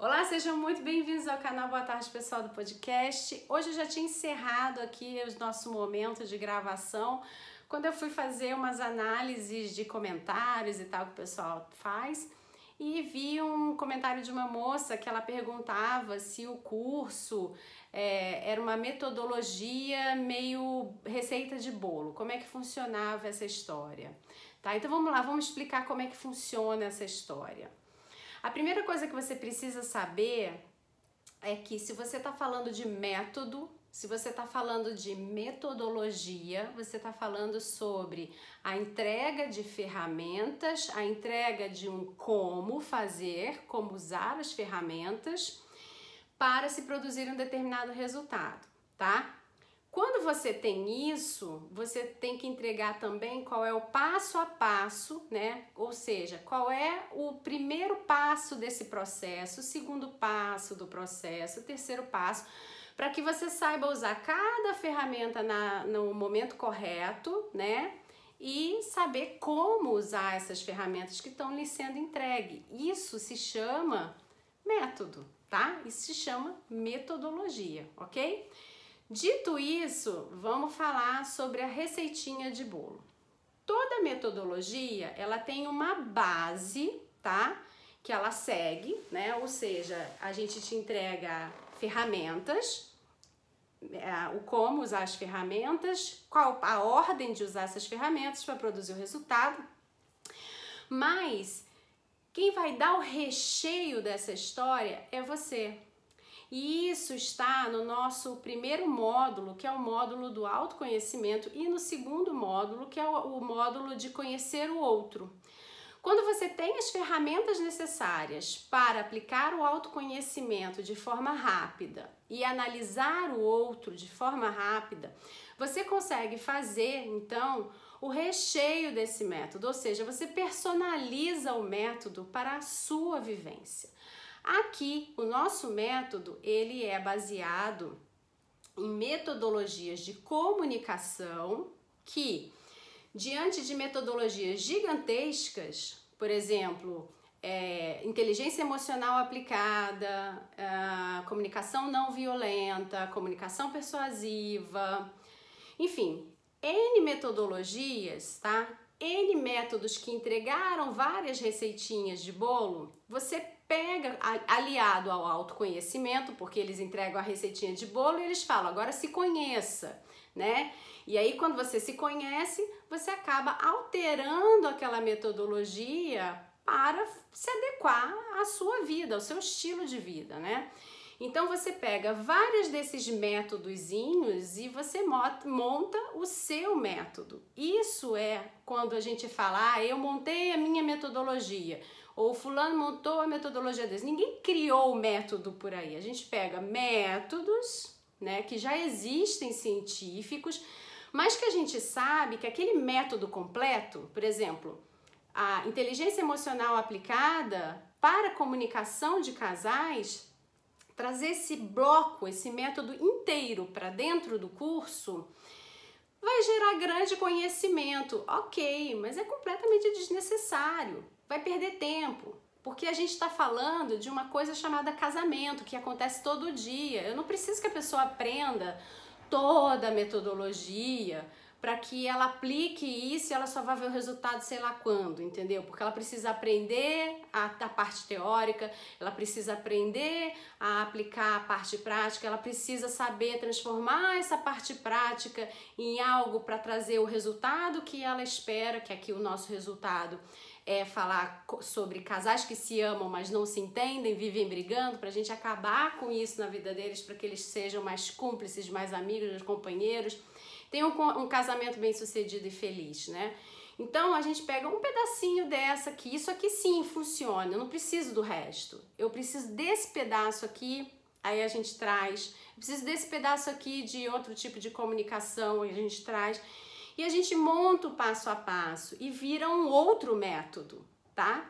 Olá, sejam muito bem-vindos ao canal Boa Tarde Pessoal do Podcast. Hoje eu já tinha encerrado aqui o nosso momento de gravação, quando eu fui fazer umas análises de comentários e tal que o pessoal faz, e vi um comentário de uma moça que ela perguntava se o curso é, era uma metodologia meio receita de bolo, como é que funcionava essa história. Tá? Então vamos lá, vamos explicar como é que funciona essa história. A primeira coisa que você precisa saber é que se você está falando de método, se você está falando de metodologia, você está falando sobre a entrega de ferramentas, a entrega de um como fazer, como usar as ferramentas para se produzir um determinado resultado, tá? Quando você tem isso, você tem que entregar também qual é o passo a passo, né? Ou seja, qual é o primeiro passo desse processo, o segundo passo do processo, o terceiro passo, para que você saiba usar cada ferramenta na, no momento correto, né? E saber como usar essas ferramentas que estão lhe sendo entregue. Isso se chama método, tá? Isso se chama metodologia, ok? Dito isso, vamos falar sobre a receitinha de bolo. Toda metodologia, ela tem uma base, tá? Que ela segue, né? Ou seja, a gente te entrega ferramentas, é, o como usar as ferramentas, qual a ordem de usar essas ferramentas para produzir o resultado. Mas quem vai dar o recheio dessa história é você, e isso está no nosso primeiro módulo, que é o módulo do autoconhecimento, e no segundo módulo, que é o módulo de conhecer o outro. Quando você tem as ferramentas necessárias para aplicar o autoconhecimento de forma rápida e analisar o outro de forma rápida, você consegue fazer então o recheio desse método, ou seja, você personaliza o método para a sua vivência. Aqui, o nosso método, ele é baseado em metodologias de comunicação que, diante de metodologias gigantescas, por exemplo, é, inteligência emocional aplicada, é, comunicação não violenta, comunicação persuasiva, enfim, N metodologias, tá? N métodos que entregaram várias receitinhas de bolo, você pega aliado ao autoconhecimento, porque eles entregam a receitinha de bolo e eles falam, agora se conheça, né? E aí quando você se conhece, você acaba alterando aquela metodologia para se adequar à sua vida, ao seu estilo de vida, né? Então você pega vários desses métodozinhos e você monta o seu método. Isso é quando a gente fala, ah, eu montei a minha metodologia ou fulano montou a metodologia desse. Ninguém criou o método por aí. A gente pega métodos, né, que já existem científicos, mas que a gente sabe que aquele método completo, por exemplo, a inteligência emocional aplicada para comunicação de casais, trazer esse bloco, esse método inteiro para dentro do curso, vai gerar grande conhecimento. Ok, mas é completamente desnecessário vai perder tempo. Porque a gente está falando de uma coisa chamada casamento, que acontece todo dia. Eu não preciso que a pessoa aprenda toda a metodologia para que ela aplique isso e ela só vai ver o resultado sei lá quando, entendeu? Porque ela precisa aprender a, a parte teórica, ela precisa aprender a aplicar a parte prática, ela precisa saber transformar essa parte prática em algo para trazer o resultado que ela espera, que aqui o nosso resultado é falar sobre casais que se amam, mas não se entendem, vivem brigando, para a gente acabar com isso na vida deles, para que eles sejam mais cúmplices, mais amigos, mais companheiros, tenham um, um casamento bem sucedido e feliz, né? Então a gente pega um pedacinho dessa aqui, isso aqui sim funciona, eu não preciso do resto, eu preciso desse pedaço aqui, aí a gente traz, preciso desse pedaço aqui de outro tipo de comunicação, a gente traz e a gente monta o passo a passo e vira um outro método, tá?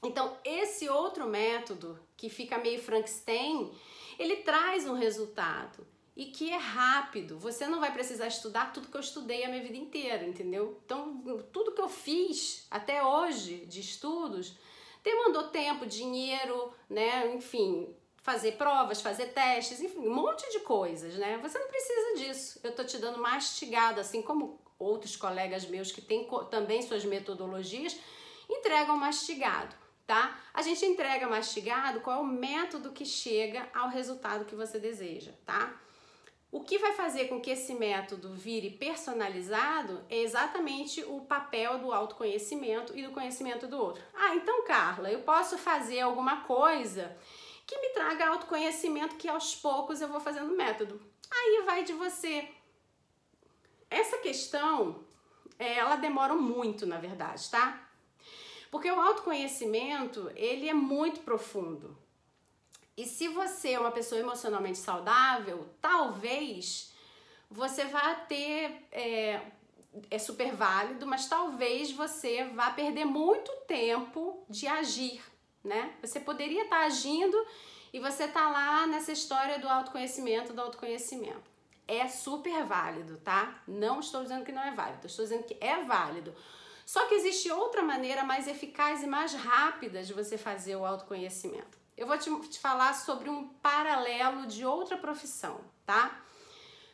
Então, esse outro método, que fica meio Frankenstein, ele traz um resultado e que é rápido. Você não vai precisar estudar tudo que eu estudei a minha vida inteira, entendeu? Então, tudo que eu fiz até hoje de estudos demandou tempo, dinheiro, né? Enfim, fazer provas, fazer testes, enfim, um monte de coisas, né? Você não precisa disso. Eu tô te dando mastigado, assim como outros colegas meus que têm também suas metodologias, entregam mastigado, tá? A gente entrega mastigado qual é o método que chega ao resultado que você deseja, tá? O que vai fazer com que esse método vire personalizado é exatamente o papel do autoconhecimento e do conhecimento do outro. Ah, então, Carla, eu posso fazer alguma coisa que me traga autoconhecimento que aos poucos eu vou fazendo método. Aí vai de você. Essa questão, é, ela demora muito, na verdade, tá? Porque o autoconhecimento, ele é muito profundo. E se você é uma pessoa emocionalmente saudável, talvez você vá ter. É, é super válido, mas talvez você vá perder muito tempo de agir, né? Você poderia estar tá agindo e você tá lá nessa história do autoconhecimento, do autoconhecimento. É super válido, tá? Não estou dizendo que não é válido, estou dizendo que é válido. Só que existe outra maneira mais eficaz e mais rápida de você fazer o autoconhecimento. Eu vou te, te falar sobre um paralelo de outra profissão, tá?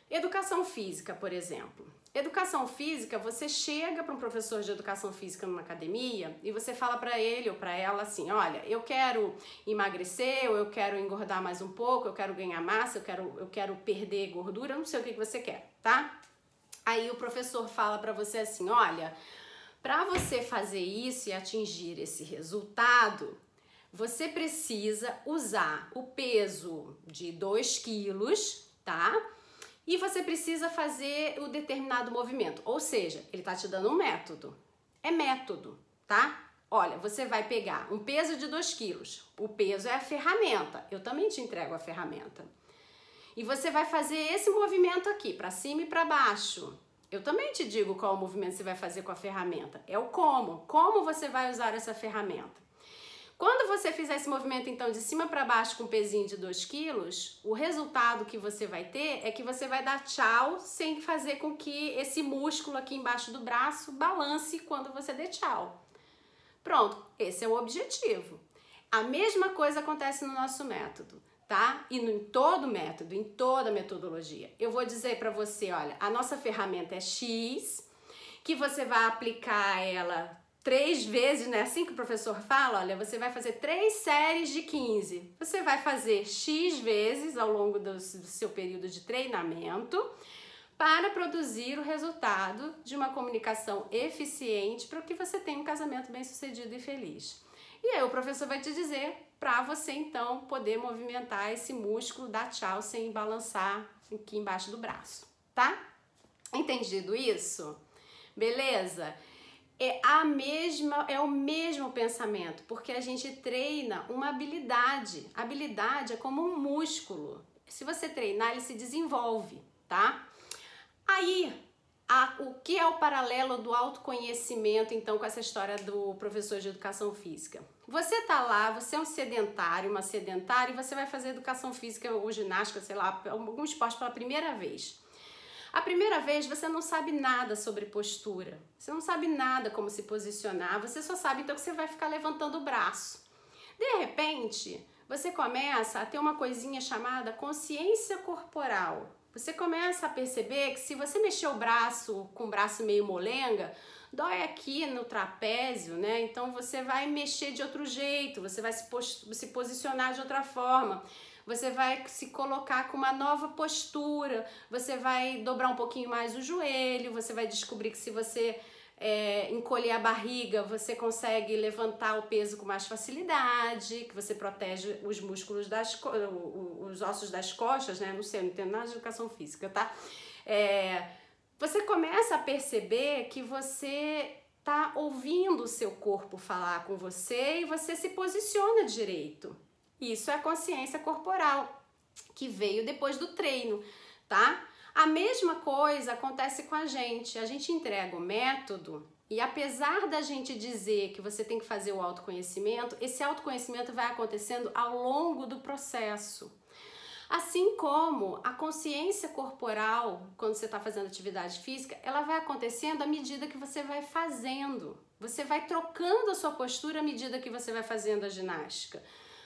Educação física, por exemplo. Educação física, você chega para um professor de educação física numa academia e você fala para ele ou para ela assim: olha, eu quero emagrecer, ou eu quero engordar mais um pouco, eu quero ganhar massa, eu quero, eu quero perder gordura, não sei o que, que você quer, tá? Aí o professor fala para você assim: olha, para você fazer isso e atingir esse resultado, você precisa usar o peso de 2 quilos, tá? E você precisa fazer o determinado movimento. Ou seja, ele está te dando um método. É método, tá? Olha, você vai pegar um peso de 2 quilos. O peso é a ferramenta. Eu também te entrego a ferramenta. E você vai fazer esse movimento aqui, para cima e para baixo. Eu também te digo qual o movimento você vai fazer com a ferramenta. É o como. Como você vai usar essa ferramenta. Quando você fizer esse movimento então de cima para baixo com um pezinho de 2 quilos, o resultado que você vai ter é que você vai dar tchau sem fazer com que esse músculo aqui embaixo do braço balance quando você der tchau. Pronto, esse é o objetivo. A mesma coisa acontece no nosso método, tá? E no, em todo método, em toda metodologia. Eu vou dizer para você, olha, a nossa ferramenta é X, que você vai aplicar ela três vezes, né? Assim que o professor fala, olha, você vai fazer três séries de 15. Você vai fazer X vezes ao longo do, seu período de treinamento para produzir o resultado de uma comunicação eficiente para que você tenha um casamento bem sucedido e feliz. E aí o professor vai te dizer para você então poder movimentar esse músculo, dar tchau sem balançar aqui embaixo do braço, tá? Entendido isso? Beleza? É a mesma é o mesmo pensamento, porque a gente treina uma habilidade. Habilidade é como um músculo. Se você treinar, ele se desenvolve, tá? Aí, a, o que é o paralelo do autoconhecimento, então, com essa história do professor de educação física? Você tá lá, você é um sedentário, uma sedentária, e você vai fazer educação física ou ginástica, sei lá, algum esporte pela primeira vez. A primeira vez você não sabe nada sobre postura, você não sabe nada como se posicionar, você só sabe então que você vai ficar levantando o braço. De repente, você começa a ter uma coisinha chamada consciência corporal. Você começa a perceber que se você mexer o braço com o braço meio molenga, dói aqui no trapézio, né? Então você vai mexer de outro jeito, você vai se, se posicionar de outra forma você vai se colocar com uma nova postura, você vai dobrar um pouquinho mais o joelho, você vai descobrir que se você é, encolher a barriga, você consegue levantar o peso com mais facilidade, que você protege os músculos das os ossos das costas, né? Não sei, não entendo nada de educação física, tá? É, você começa a perceber que você tá ouvindo o seu corpo falar com você e você se posiciona direito. Isso é a consciência corporal, que veio depois do treino, tá? A mesma coisa acontece com a gente. A gente entrega o método e apesar da gente dizer que você tem que fazer o autoconhecimento, esse autoconhecimento vai acontecendo ao longo do processo. Assim como a consciência corporal, quando você está fazendo atividade física, ela vai acontecendo à medida que você vai fazendo. Você vai trocando a sua postura à medida que você vai fazendo a ginástica.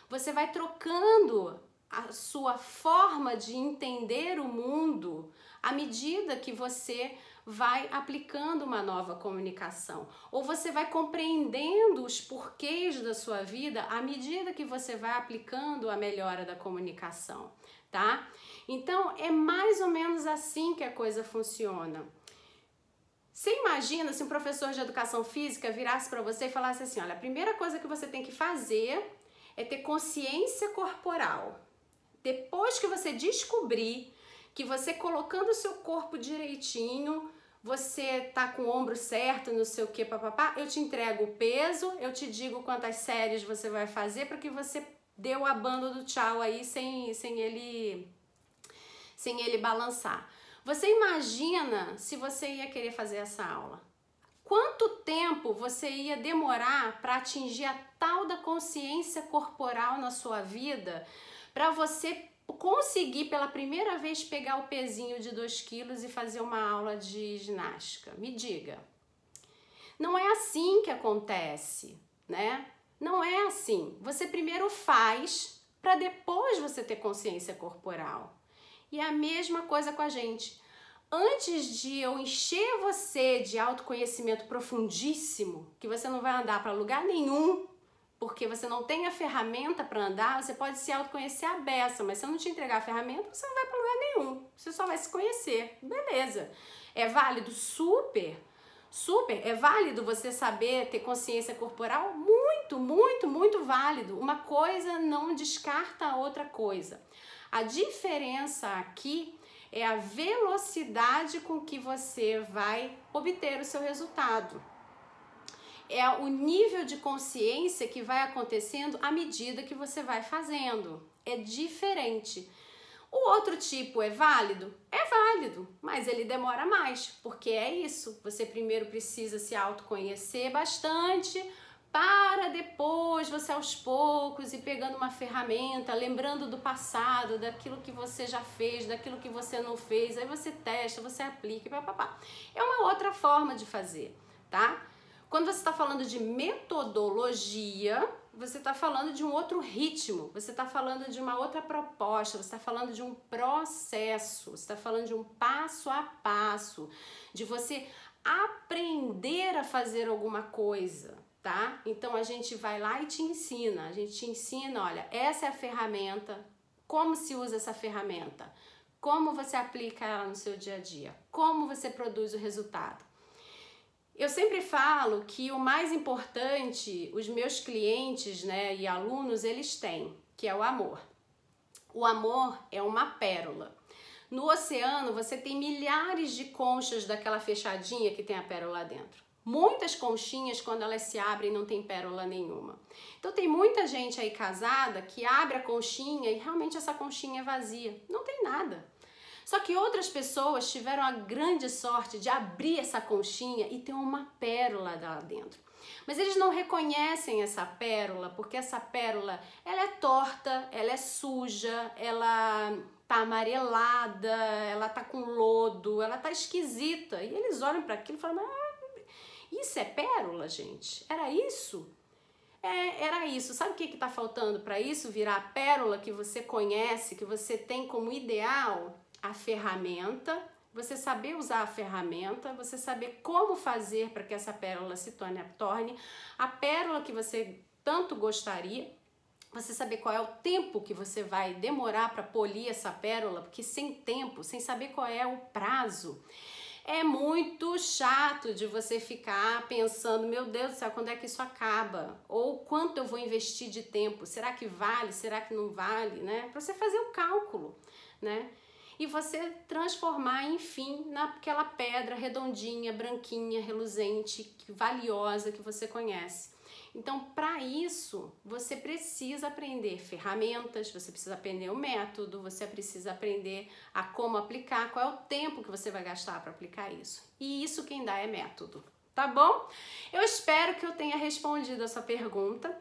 Você vai trocando a sua forma de entender o mundo à medida que você vai aplicando uma nova comunicação, ou você vai compreendendo os porquês da sua vida à medida que você vai aplicando a melhora da comunicação, tá? Então é mais ou menos assim que a coisa funciona. Você imagina se um professor de educação física virasse para você e falasse assim: olha, a primeira coisa que você tem que fazer é ter consciência corporal. Depois que você descobrir que você colocando o seu corpo direitinho, você tá com o ombro certo, não sei o que, papapá, eu te entrego o peso, eu te digo quantas séries você vai fazer para que você dê o abando do tchau aí sem, sem ele sem ele balançar. Você imagina se você ia querer fazer essa aula? Quanto tempo você ia demorar para atingir a tal da consciência corporal na sua vida para você conseguir pela primeira vez pegar o pezinho de 2 quilos e fazer uma aula de ginástica? Me diga. Não é assim que acontece, né? Não é assim. Você primeiro faz para depois você ter consciência corporal. E é a mesma coisa com a gente. Antes de eu encher você de autoconhecimento profundíssimo, que você não vai andar para lugar nenhum, porque você não tem a ferramenta para andar, você pode se autoconhecer a beça, mas se eu não te entregar a ferramenta, você não vai para lugar nenhum. Você só vai se conhecer. Beleza. É válido? Super. Super. É válido você saber ter consciência corporal? Muito, muito, muito válido. Uma coisa não descarta a outra coisa. A diferença aqui é a velocidade com que você vai obter o seu resultado é o nível de consciência que vai acontecendo à medida que você vai fazendo. É diferente. O outro tipo é válido? É válido, mas ele demora mais, porque é isso. Você primeiro precisa se autoconhecer bastante para depois você aos poucos ir pegando uma ferramenta, lembrando do passado, daquilo que você já fez, daquilo que você não fez, aí você testa, você aplica, papapá. É uma outra forma de fazer, tá? Quando você está falando de metodologia, você está falando de um outro ritmo, você está falando de uma outra proposta, você está falando de um processo, você está falando de um passo a passo, de você aprender a fazer alguma coisa, tá? Então a gente vai lá e te ensina, a gente te ensina, olha, essa é a ferramenta, como se usa essa ferramenta, como você aplica ela no seu dia a dia, como você produz o resultado. Eu sempre falo que o mais importante, os meus clientes né, e alunos, eles têm, que é o amor. O amor é uma pérola. No oceano, você tem milhares de conchas daquela fechadinha que tem a pérola dentro. Muitas conchinhas, quando elas se abrem, não tem pérola nenhuma. Então, tem muita gente aí casada que abre a conchinha e realmente essa conchinha é vazia. Não tem nada. Só que outras pessoas tiveram a grande sorte de abrir essa conchinha e ter uma pérola lá dentro. Mas eles não reconhecem essa pérola porque essa pérola ela é torta, ela é suja, ela tá amarelada, ela tá com lodo, ela tá esquisita. E eles olham para aquilo e falam: ah, isso é pérola, gente? Era isso? É, era isso. Sabe o que está faltando para isso virar a pérola que você conhece, que você tem como ideal? A ferramenta, você saber usar a ferramenta, você saber como fazer para que essa pérola se torne, torne a pérola que você tanto gostaria, você saber qual é o tempo que você vai demorar para polir essa pérola, porque sem tempo, sem saber qual é o prazo, é muito chato de você ficar pensando, meu Deus do céu, quando é que isso acaba? Ou quanto eu vou investir de tempo? Será que vale? Será que não vale, né? Para você fazer o cálculo, né? E você transformar, enfim, naquela pedra redondinha, branquinha, reluzente, valiosa que você conhece. Então, para isso, você precisa aprender ferramentas, você precisa aprender o método, você precisa aprender a como aplicar, qual é o tempo que você vai gastar para aplicar isso. E isso quem dá é método, tá bom? Eu espero que eu tenha respondido a sua pergunta.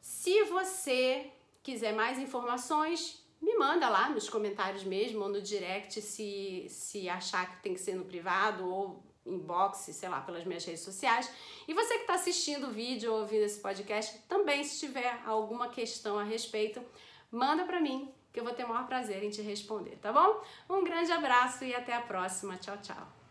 Se você quiser mais informações, me manda lá nos comentários mesmo ou no direct se, se achar que tem que ser no privado ou inbox, sei lá, pelas minhas redes sociais. E você que está assistindo o vídeo ou ouvindo esse podcast, também se tiver alguma questão a respeito, manda para mim, que eu vou ter o maior prazer em te responder, tá bom? Um grande abraço e até a próxima. Tchau, tchau.